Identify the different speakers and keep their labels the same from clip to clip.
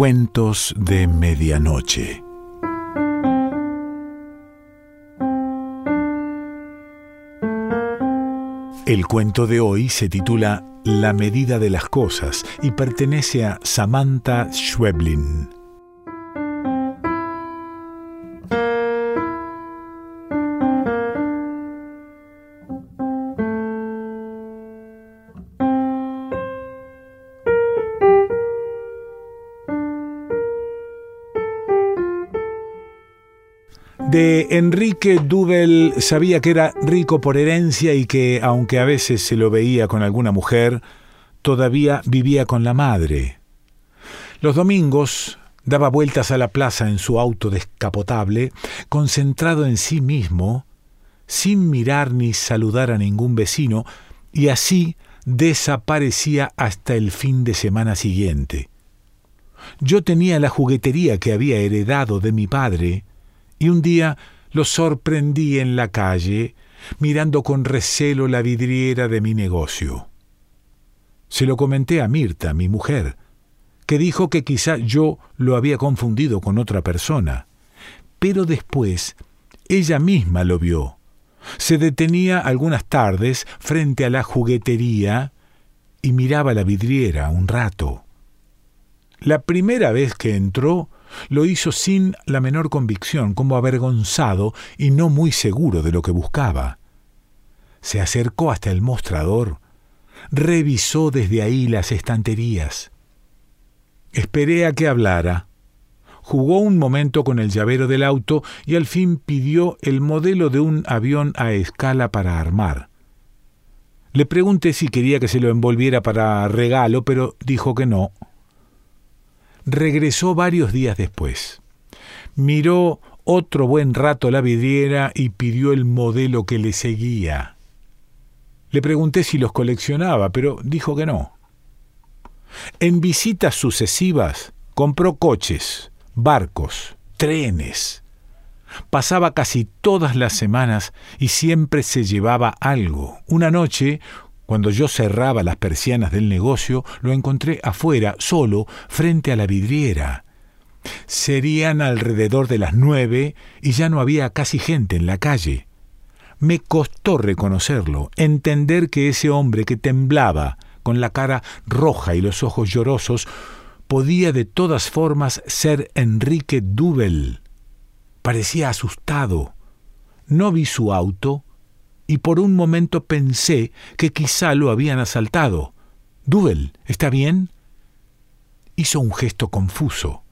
Speaker 1: Cuentos de Medianoche. El cuento de hoy se titula La medida de las cosas y pertenece a Samantha Schweblin. Enrique Dubel sabía que era rico por herencia y que, aunque a veces se lo veía con alguna mujer, todavía vivía con la madre. Los domingos daba vueltas a la plaza en su auto descapotable, concentrado en sí mismo, sin mirar ni saludar a ningún vecino, y así desaparecía hasta el fin de semana siguiente. Yo tenía la juguetería que había heredado de mi padre, y un día lo sorprendí en la calle, mirando con recelo la vidriera de mi negocio. Se lo comenté a Mirta, mi mujer, que dijo que quizá yo lo había confundido con otra persona. Pero después ella misma lo vio. Se detenía algunas tardes frente a la juguetería y miraba la vidriera un rato. La primera vez que entró, lo hizo sin la menor convicción, como avergonzado y no muy seguro de lo que buscaba. Se acercó hasta el mostrador, revisó desde ahí las estanterías. Esperé a que hablara. Jugó un momento con el llavero del auto y al fin pidió el modelo de un avión a escala para armar. Le pregunté si quería que se lo envolviera para regalo, pero dijo que no regresó varios días después. Miró otro buen rato la vidriera y pidió el modelo que le seguía. Le pregunté si los coleccionaba, pero dijo que no. En visitas sucesivas compró coches, barcos, trenes. Pasaba casi todas las semanas y siempre se llevaba algo. Una noche, cuando yo cerraba las persianas del negocio, lo encontré afuera, solo, frente a la vidriera. Serían alrededor de las nueve y ya no había casi gente en la calle. Me costó reconocerlo, entender que ese hombre que temblaba, con la cara roja y los ojos llorosos, podía de todas formas ser Enrique Dubel. Parecía asustado. No vi su auto, y por un momento pensé que quizá lo habían asaltado. Duel, ¿está bien? Hizo un gesto confuso.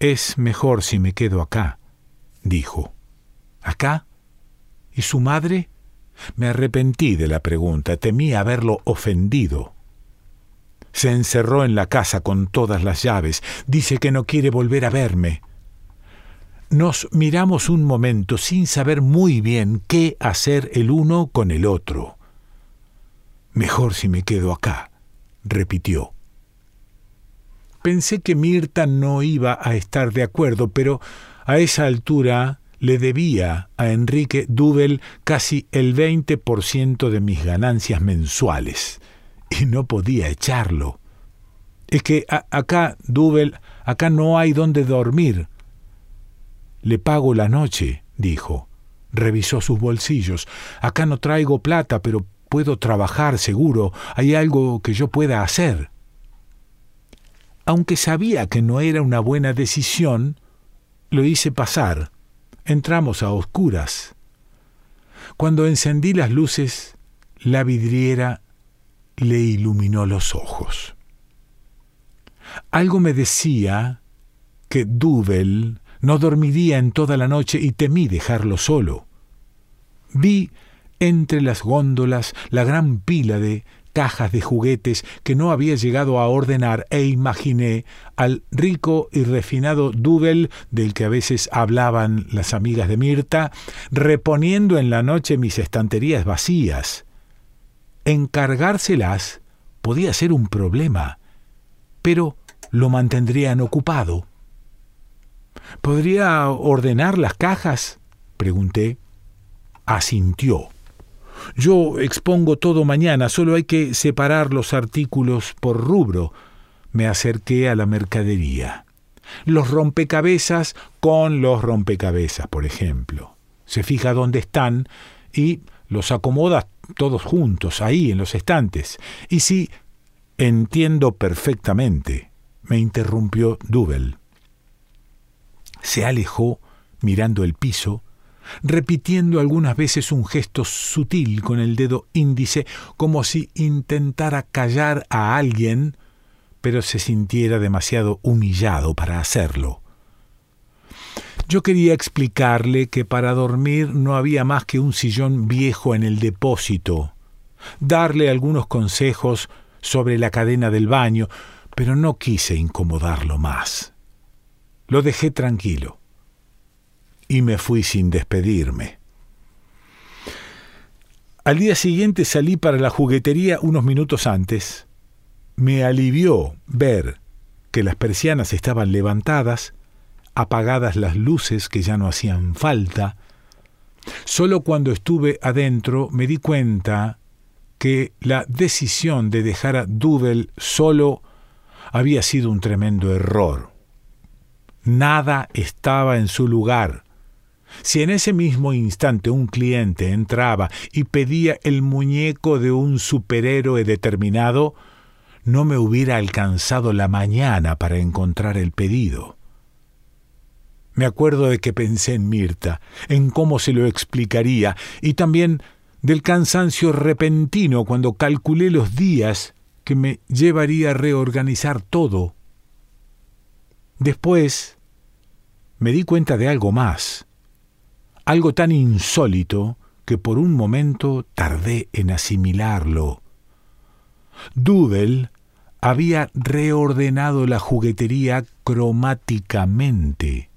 Speaker 1: Es mejor si me quedo acá, dijo. ¿Acá? ¿Y su madre? Me arrepentí de la pregunta, temí haberlo ofendido. Se encerró en la casa con todas las llaves. Dice que no quiere volver a verme. Nos miramos un momento sin saber muy bien qué hacer el uno con el otro. Mejor si me quedo acá, repitió. Pensé que Mirta no iba a estar de acuerdo, pero a esa altura le debía a Enrique Dubel casi el 20% de mis ganancias mensuales, y no podía echarlo. Es que acá, Dubel, acá no hay donde dormir, le pago la noche, dijo. Revisó sus bolsillos. Acá no traigo plata, pero puedo trabajar seguro. Hay algo que yo pueda hacer. Aunque sabía que no era una buena decisión, lo hice pasar. Entramos a oscuras. Cuando encendí las luces, la vidriera le iluminó los ojos. Algo me decía que Duvel no dormiría en toda la noche y temí dejarlo solo. Vi entre las góndolas la gran pila de cajas de juguetes que no había llegado a ordenar e imaginé al rico y refinado Dubel del que a veces hablaban las amigas de Mirta, reponiendo en la noche mis estanterías vacías. Encargárselas podía ser un problema, pero lo mantendrían ocupado. ¿Podría ordenar las cajas? pregunté. Asintió. Yo expongo todo mañana, solo hay que separar los artículos por rubro. me acerqué a la mercadería. Los rompecabezas con los rompecabezas, por ejemplo. Se fija dónde están y los acomoda todos juntos, ahí en los estantes. Y si entiendo perfectamente, me interrumpió Dubel. Se alejó mirando el piso, repitiendo algunas veces un gesto sutil con el dedo índice, como si intentara callar a alguien, pero se sintiera demasiado humillado para hacerlo. Yo quería explicarle que para dormir no había más que un sillón viejo en el depósito, darle algunos consejos sobre la cadena del baño, pero no quise incomodarlo más. Lo dejé tranquilo y me fui sin despedirme. Al día siguiente salí para la juguetería unos minutos antes. Me alivió ver que las persianas estaban levantadas, apagadas las luces que ya no hacían falta. Solo cuando estuve adentro me di cuenta que la decisión de dejar a Dudel solo había sido un tremendo error. Nada estaba en su lugar. Si en ese mismo instante un cliente entraba y pedía el muñeco de un superhéroe determinado, no me hubiera alcanzado la mañana para encontrar el pedido. Me acuerdo de que pensé en Mirta, en cómo se lo explicaría, y también del cansancio repentino cuando calculé los días que me llevaría a reorganizar todo. Después me di cuenta de algo más, algo tan insólito que por un momento tardé en asimilarlo. Doodle había reordenado la juguetería cromáticamente.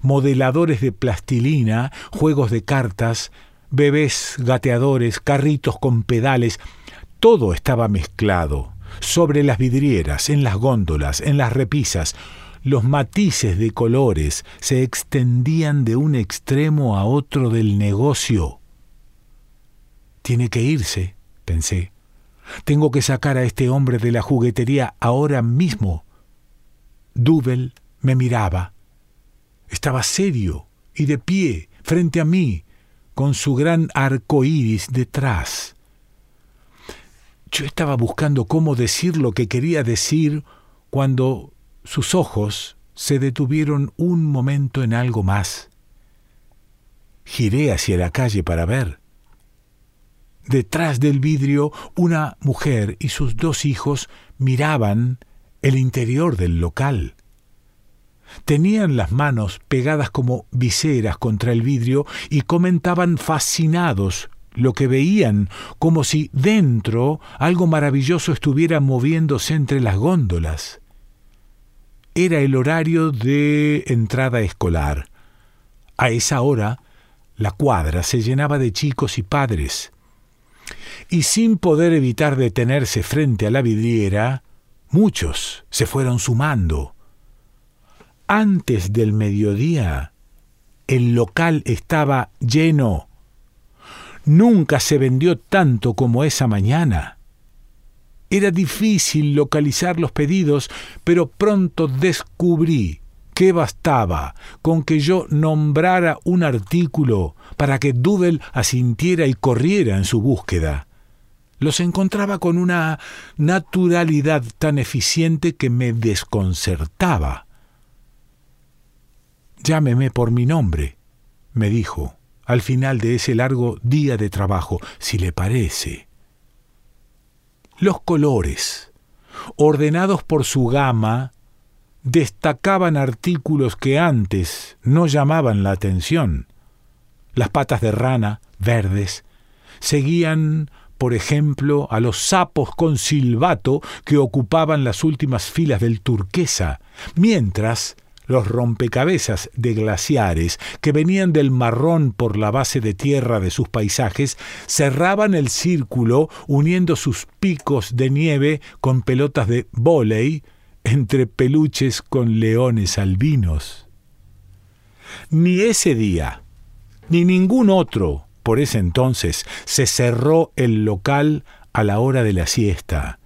Speaker 1: Modeladores de plastilina, juegos de cartas, bebés gateadores, carritos con pedales, todo estaba mezclado. Sobre las vidrieras, en las góndolas, en las repisas, los matices de colores se extendían de un extremo a otro del negocio. Tiene que irse, pensé. Tengo que sacar a este hombre de la juguetería ahora mismo. Dubel me miraba. Estaba serio y de pie frente a mí, con su gran arco iris detrás. Yo estaba buscando cómo decir lo que quería decir cuando sus ojos se detuvieron un momento en algo más. Giré hacia la calle para ver. Detrás del vidrio una mujer y sus dos hijos miraban el interior del local. Tenían las manos pegadas como viseras contra el vidrio y comentaban fascinados lo que veían, como si dentro algo maravilloso estuviera moviéndose entre las góndolas. Era el horario de entrada escolar. A esa hora, la cuadra se llenaba de chicos y padres. Y sin poder evitar detenerse frente a la vidriera, muchos se fueron sumando antes del mediodía el local estaba lleno. Nunca se vendió tanto como esa mañana. Era difícil localizar los pedidos, pero pronto descubrí que bastaba con que yo nombrara un artículo para que Doodle asintiera y corriera en su búsqueda. Los encontraba con una naturalidad tan eficiente que me desconcertaba. Llámeme por mi nombre, me dijo, al final de ese largo día de trabajo, si le parece. Los colores, ordenados por su gama, destacaban artículos que antes no llamaban la atención. Las patas de rana, verdes, seguían, por ejemplo, a los sapos con silbato que ocupaban las últimas filas del turquesa, mientras los rompecabezas de glaciares que venían del marrón por la base de tierra de sus paisajes cerraban el círculo uniendo sus picos de nieve con pelotas de vóley entre peluches con leones albinos. Ni ese día, ni ningún otro por ese entonces se cerró el local a la hora de la siesta,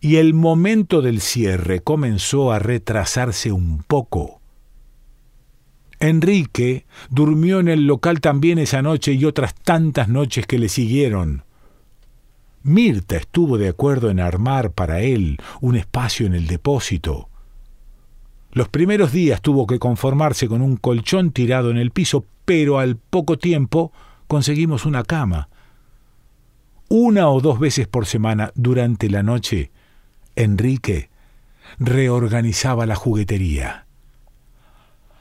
Speaker 1: y el momento del cierre comenzó a retrasarse un poco. Enrique durmió en el local también esa noche y otras tantas noches que le siguieron. Mirta estuvo de acuerdo en armar para él un espacio en el depósito. Los primeros días tuvo que conformarse con un colchón tirado en el piso, pero al poco tiempo conseguimos una cama. Una o dos veces por semana durante la noche, Enrique reorganizaba la juguetería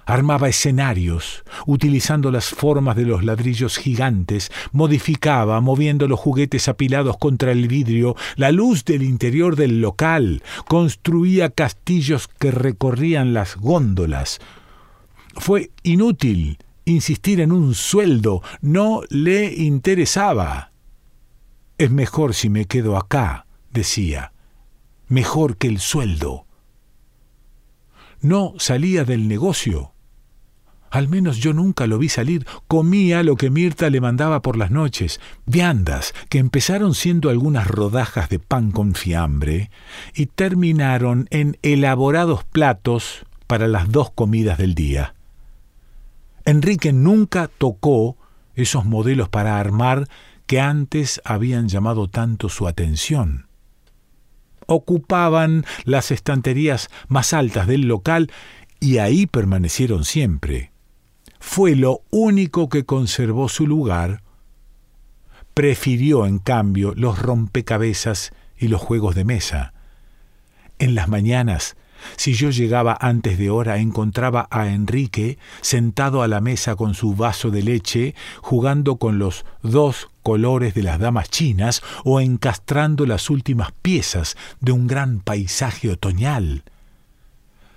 Speaker 1: armaba escenarios, utilizando las formas de los ladrillos gigantes, modificaba, moviendo los juguetes apilados contra el vidrio, la luz del interior del local, construía castillos que recorrían las góndolas. Fue inútil insistir en un sueldo, no le interesaba. Es mejor si me quedo acá, decía, mejor que el sueldo. No salía del negocio al menos yo nunca lo vi salir. Comía lo que Mirta le mandaba por las noches, viandas, que empezaron siendo algunas rodajas de pan con fiambre y terminaron en elaborados platos para las dos comidas del día. Enrique nunca tocó esos modelos para armar que antes habían llamado tanto su atención. Ocupaban las estanterías más altas del local y ahí permanecieron siempre fue lo único que conservó su lugar. Prefirió, en cambio, los rompecabezas y los juegos de mesa. En las mañanas, si yo llegaba antes de hora, encontraba a Enrique sentado a la mesa con su vaso de leche, jugando con los dos colores de las damas chinas o encastrando las últimas piezas de un gran paisaje otoñal.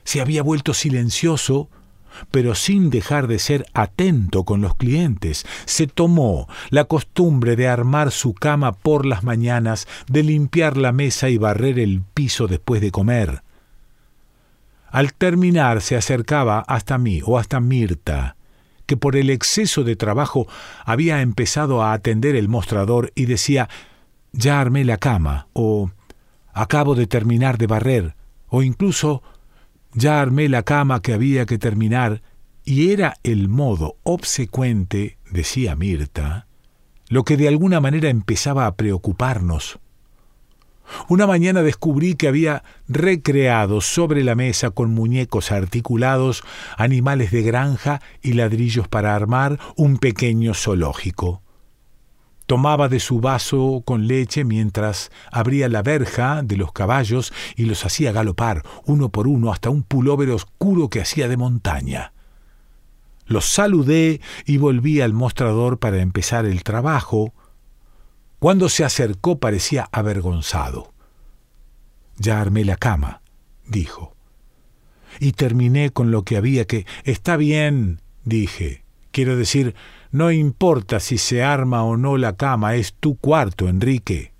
Speaker 1: Se había vuelto silencioso pero sin dejar de ser atento con los clientes. Se tomó la costumbre de armar su cama por las mañanas, de limpiar la mesa y barrer el piso después de comer. Al terminar se acercaba hasta mí o hasta Mirta, que por el exceso de trabajo había empezado a atender el mostrador y decía ya armé la cama o acabo de terminar de barrer o incluso ya armé la cama que había que terminar, y era el modo obsecuente, decía Mirta, lo que de alguna manera empezaba a preocuparnos. Una mañana descubrí que había recreado sobre la mesa con muñecos articulados, animales de granja y ladrillos para armar un pequeño zoológico. Tomaba de su vaso con leche mientras abría la verja de los caballos y los hacía galopar uno por uno hasta un pulóver oscuro que hacía de montaña. Los saludé y volví al mostrador para empezar el trabajo. Cuando se acercó parecía avergonzado. Ya armé la cama, dijo. Y terminé con lo que había que... Está bien, dije. Quiero decir, no importa si se arma o no la cama, es tu cuarto, Enrique.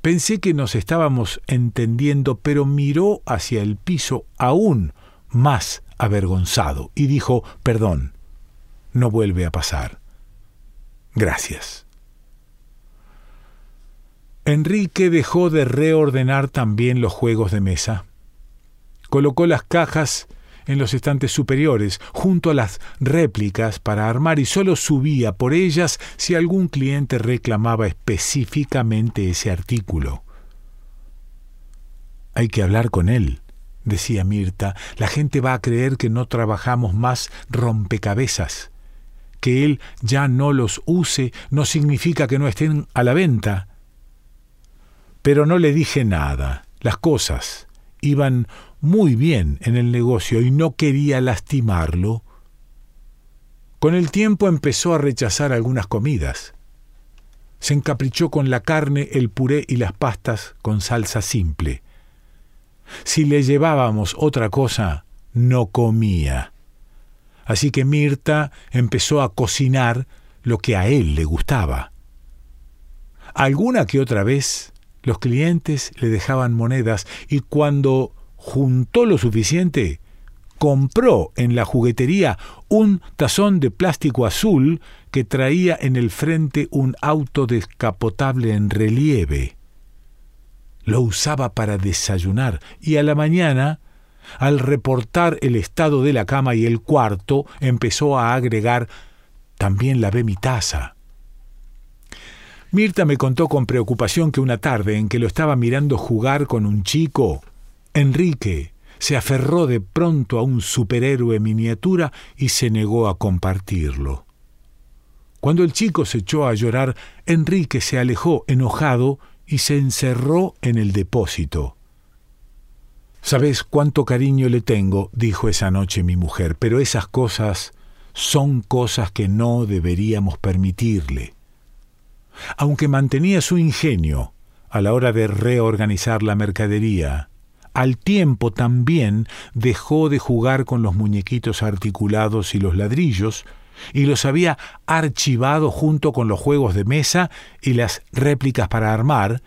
Speaker 1: Pensé que nos estábamos entendiendo, pero miró hacia el piso aún más avergonzado y dijo, perdón, no vuelve a pasar. Gracias. Enrique dejó de reordenar también los juegos de mesa. Colocó las cajas en los estantes superiores, junto a las réplicas para armar y solo subía por ellas si algún cliente reclamaba específicamente ese artículo. Hay que hablar con él, decía Mirta. La gente va a creer que no trabajamos más rompecabezas. Que él ya no los use no significa que no estén a la venta. Pero no le dije nada. Las cosas iban muy bien en el negocio y no quería lastimarlo, con el tiempo empezó a rechazar algunas comidas. Se encaprichó con la carne, el puré y las pastas con salsa simple. Si le llevábamos otra cosa, no comía. Así que Mirta empezó a cocinar lo que a él le gustaba. Alguna que otra vez los clientes le dejaban monedas y cuando juntó lo suficiente, compró en la juguetería un tazón de plástico azul que traía en el frente un auto descapotable en relieve. lo usaba para desayunar y a la mañana, al reportar el estado de la cama y el cuarto, empezó a agregar también lavé mi taza. Mirta me contó con preocupación que una tarde en que lo estaba mirando jugar con un chico, Enrique se aferró de pronto a un superhéroe miniatura y se negó a compartirlo. Cuando el chico se echó a llorar, Enrique se alejó enojado y se encerró en el depósito. Sabes cuánto cariño le tengo, dijo esa noche mi mujer, pero esas cosas son cosas que no deberíamos permitirle. Aunque mantenía su ingenio a la hora de reorganizar la mercadería, al tiempo también dejó de jugar con los muñequitos articulados y los ladrillos, y los había archivado junto con los juegos de mesa y las réplicas para armar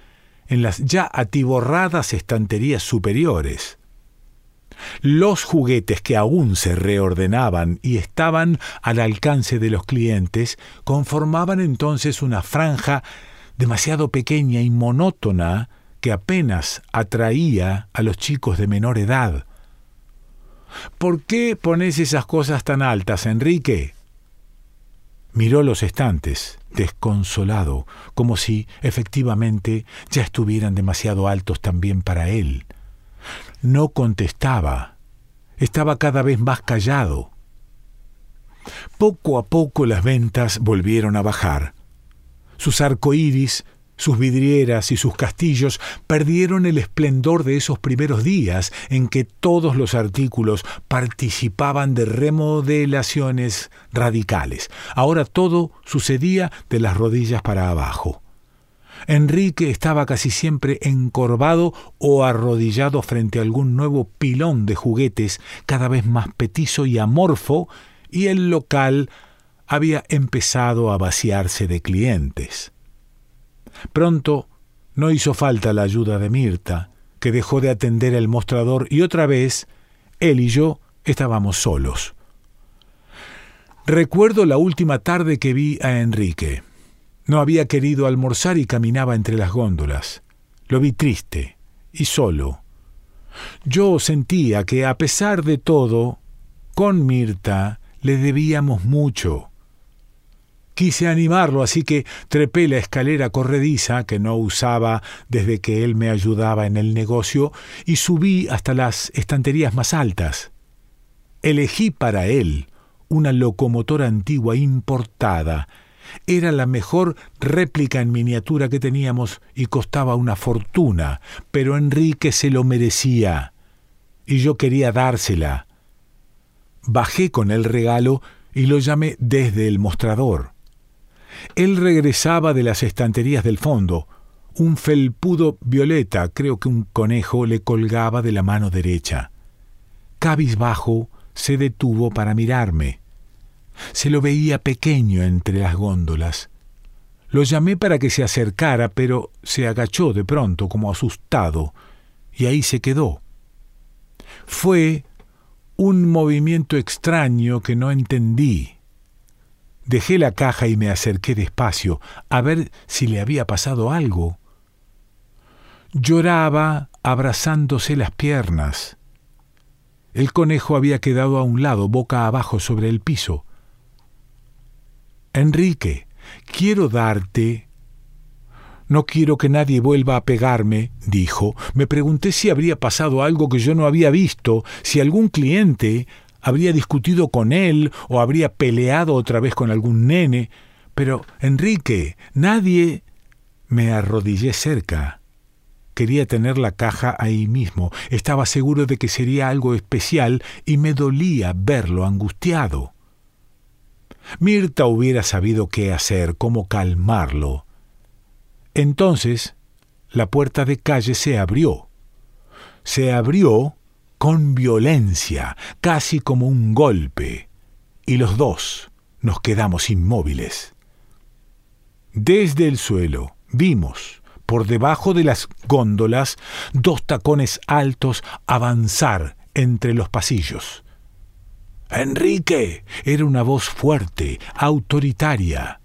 Speaker 1: en las ya atiborradas estanterías superiores. Los juguetes que aún se reordenaban y estaban al alcance de los clientes conformaban entonces una franja demasiado pequeña y monótona que apenas atraía a los chicos de menor edad. ¿Por qué pones esas cosas tan altas, Enrique? Miró los estantes, desconsolado, como si efectivamente ya estuvieran demasiado altos también para él. No contestaba. Estaba cada vez más callado. Poco a poco las ventas volvieron a bajar. Sus arcoíris, sus vidrieras y sus castillos perdieron el esplendor de esos primeros días en que todos los artículos participaban de remodelaciones radicales. Ahora todo sucedía de las rodillas para abajo. Enrique estaba casi siempre encorvado o arrodillado frente a algún nuevo pilón de juguetes cada vez más petizo y amorfo, y el local había empezado a vaciarse de clientes. Pronto no hizo falta la ayuda de Mirta, que dejó de atender el mostrador y otra vez él y yo estábamos solos. Recuerdo la última tarde que vi a Enrique. No había querido almorzar y caminaba entre las góndolas. Lo vi triste y solo. Yo sentía que, a pesar de todo, con Mirta le debíamos mucho. Quise animarlo, así que trepé la escalera corrediza que no usaba desde que él me ayudaba en el negocio y subí hasta las estanterías más altas. Elegí para él una locomotora antigua importada era la mejor réplica en miniatura que teníamos y costaba una fortuna, pero Enrique se lo merecía y yo quería dársela. Bajé con el regalo y lo llamé desde el mostrador. Él regresaba de las estanterías del fondo. Un felpudo violeta, creo que un conejo, le colgaba de la mano derecha. Cabizbajo se detuvo para mirarme. Se lo veía pequeño entre las góndolas. Lo llamé para que se acercara, pero se agachó de pronto, como asustado, y ahí se quedó. Fue un movimiento extraño que no entendí. Dejé la caja y me acerqué despacio a ver si le había pasado algo. Lloraba abrazándose las piernas. El conejo había quedado a un lado, boca abajo sobre el piso. Enrique, quiero darte... No quiero que nadie vuelva a pegarme, dijo. Me pregunté si habría pasado algo que yo no había visto, si algún cliente habría discutido con él o habría peleado otra vez con algún nene. Pero, Enrique, nadie... Me arrodillé cerca. Quería tener la caja ahí mismo. Estaba seguro de que sería algo especial y me dolía verlo angustiado. Mirta hubiera sabido qué hacer, cómo calmarlo. Entonces, la puerta de calle se abrió. Se abrió con violencia, casi como un golpe, y los dos nos quedamos inmóviles. Desde el suelo vimos, por debajo de las góndolas, dos tacones altos avanzar entre los pasillos. Enrique. Era una voz fuerte, autoritaria.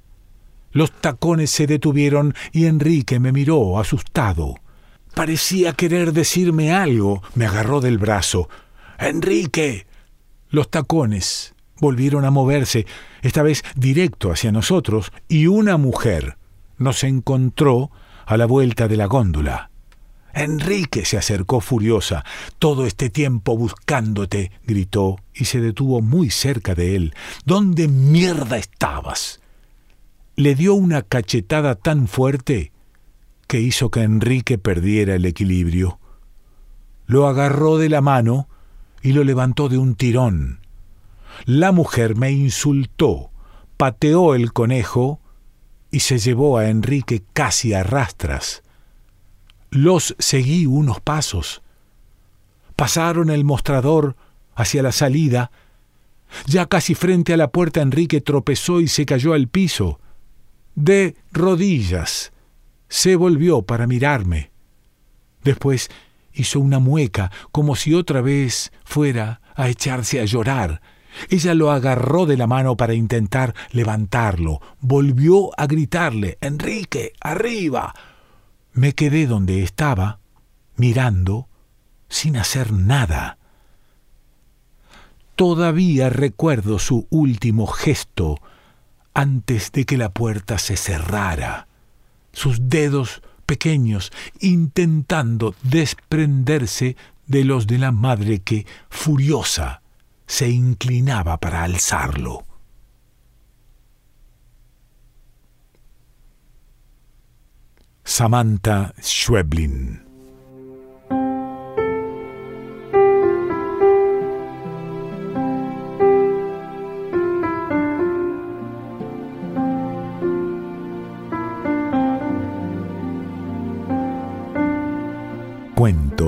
Speaker 1: Los tacones se detuvieron y Enrique me miró asustado. Parecía querer decirme algo. Me agarró del brazo. Enrique. Los tacones volvieron a moverse, esta vez directo hacia nosotros, y una mujer nos encontró a la vuelta de la góndola. Enrique se acercó furiosa. Todo este tiempo buscándote, gritó, y se detuvo muy cerca de él. ¿Dónde mierda estabas? Le dio una cachetada tan fuerte que hizo que Enrique perdiera el equilibrio. Lo agarró de la mano y lo levantó de un tirón. La mujer me insultó, pateó el conejo y se llevó a Enrique casi a rastras. Los seguí unos pasos. Pasaron el mostrador hacia la salida. Ya casi frente a la puerta Enrique tropezó y se cayó al piso. De rodillas. Se volvió para mirarme. Después hizo una mueca, como si otra vez fuera a echarse a llorar. Ella lo agarró de la mano para intentar levantarlo. Volvió a gritarle Enrique, arriba. Me quedé donde estaba, mirando, sin hacer nada. Todavía recuerdo su último gesto antes de que la puerta se cerrara, sus dedos pequeños intentando desprenderse de los de la madre que, furiosa, se inclinaba para alzarlo. Samantha Schweblin.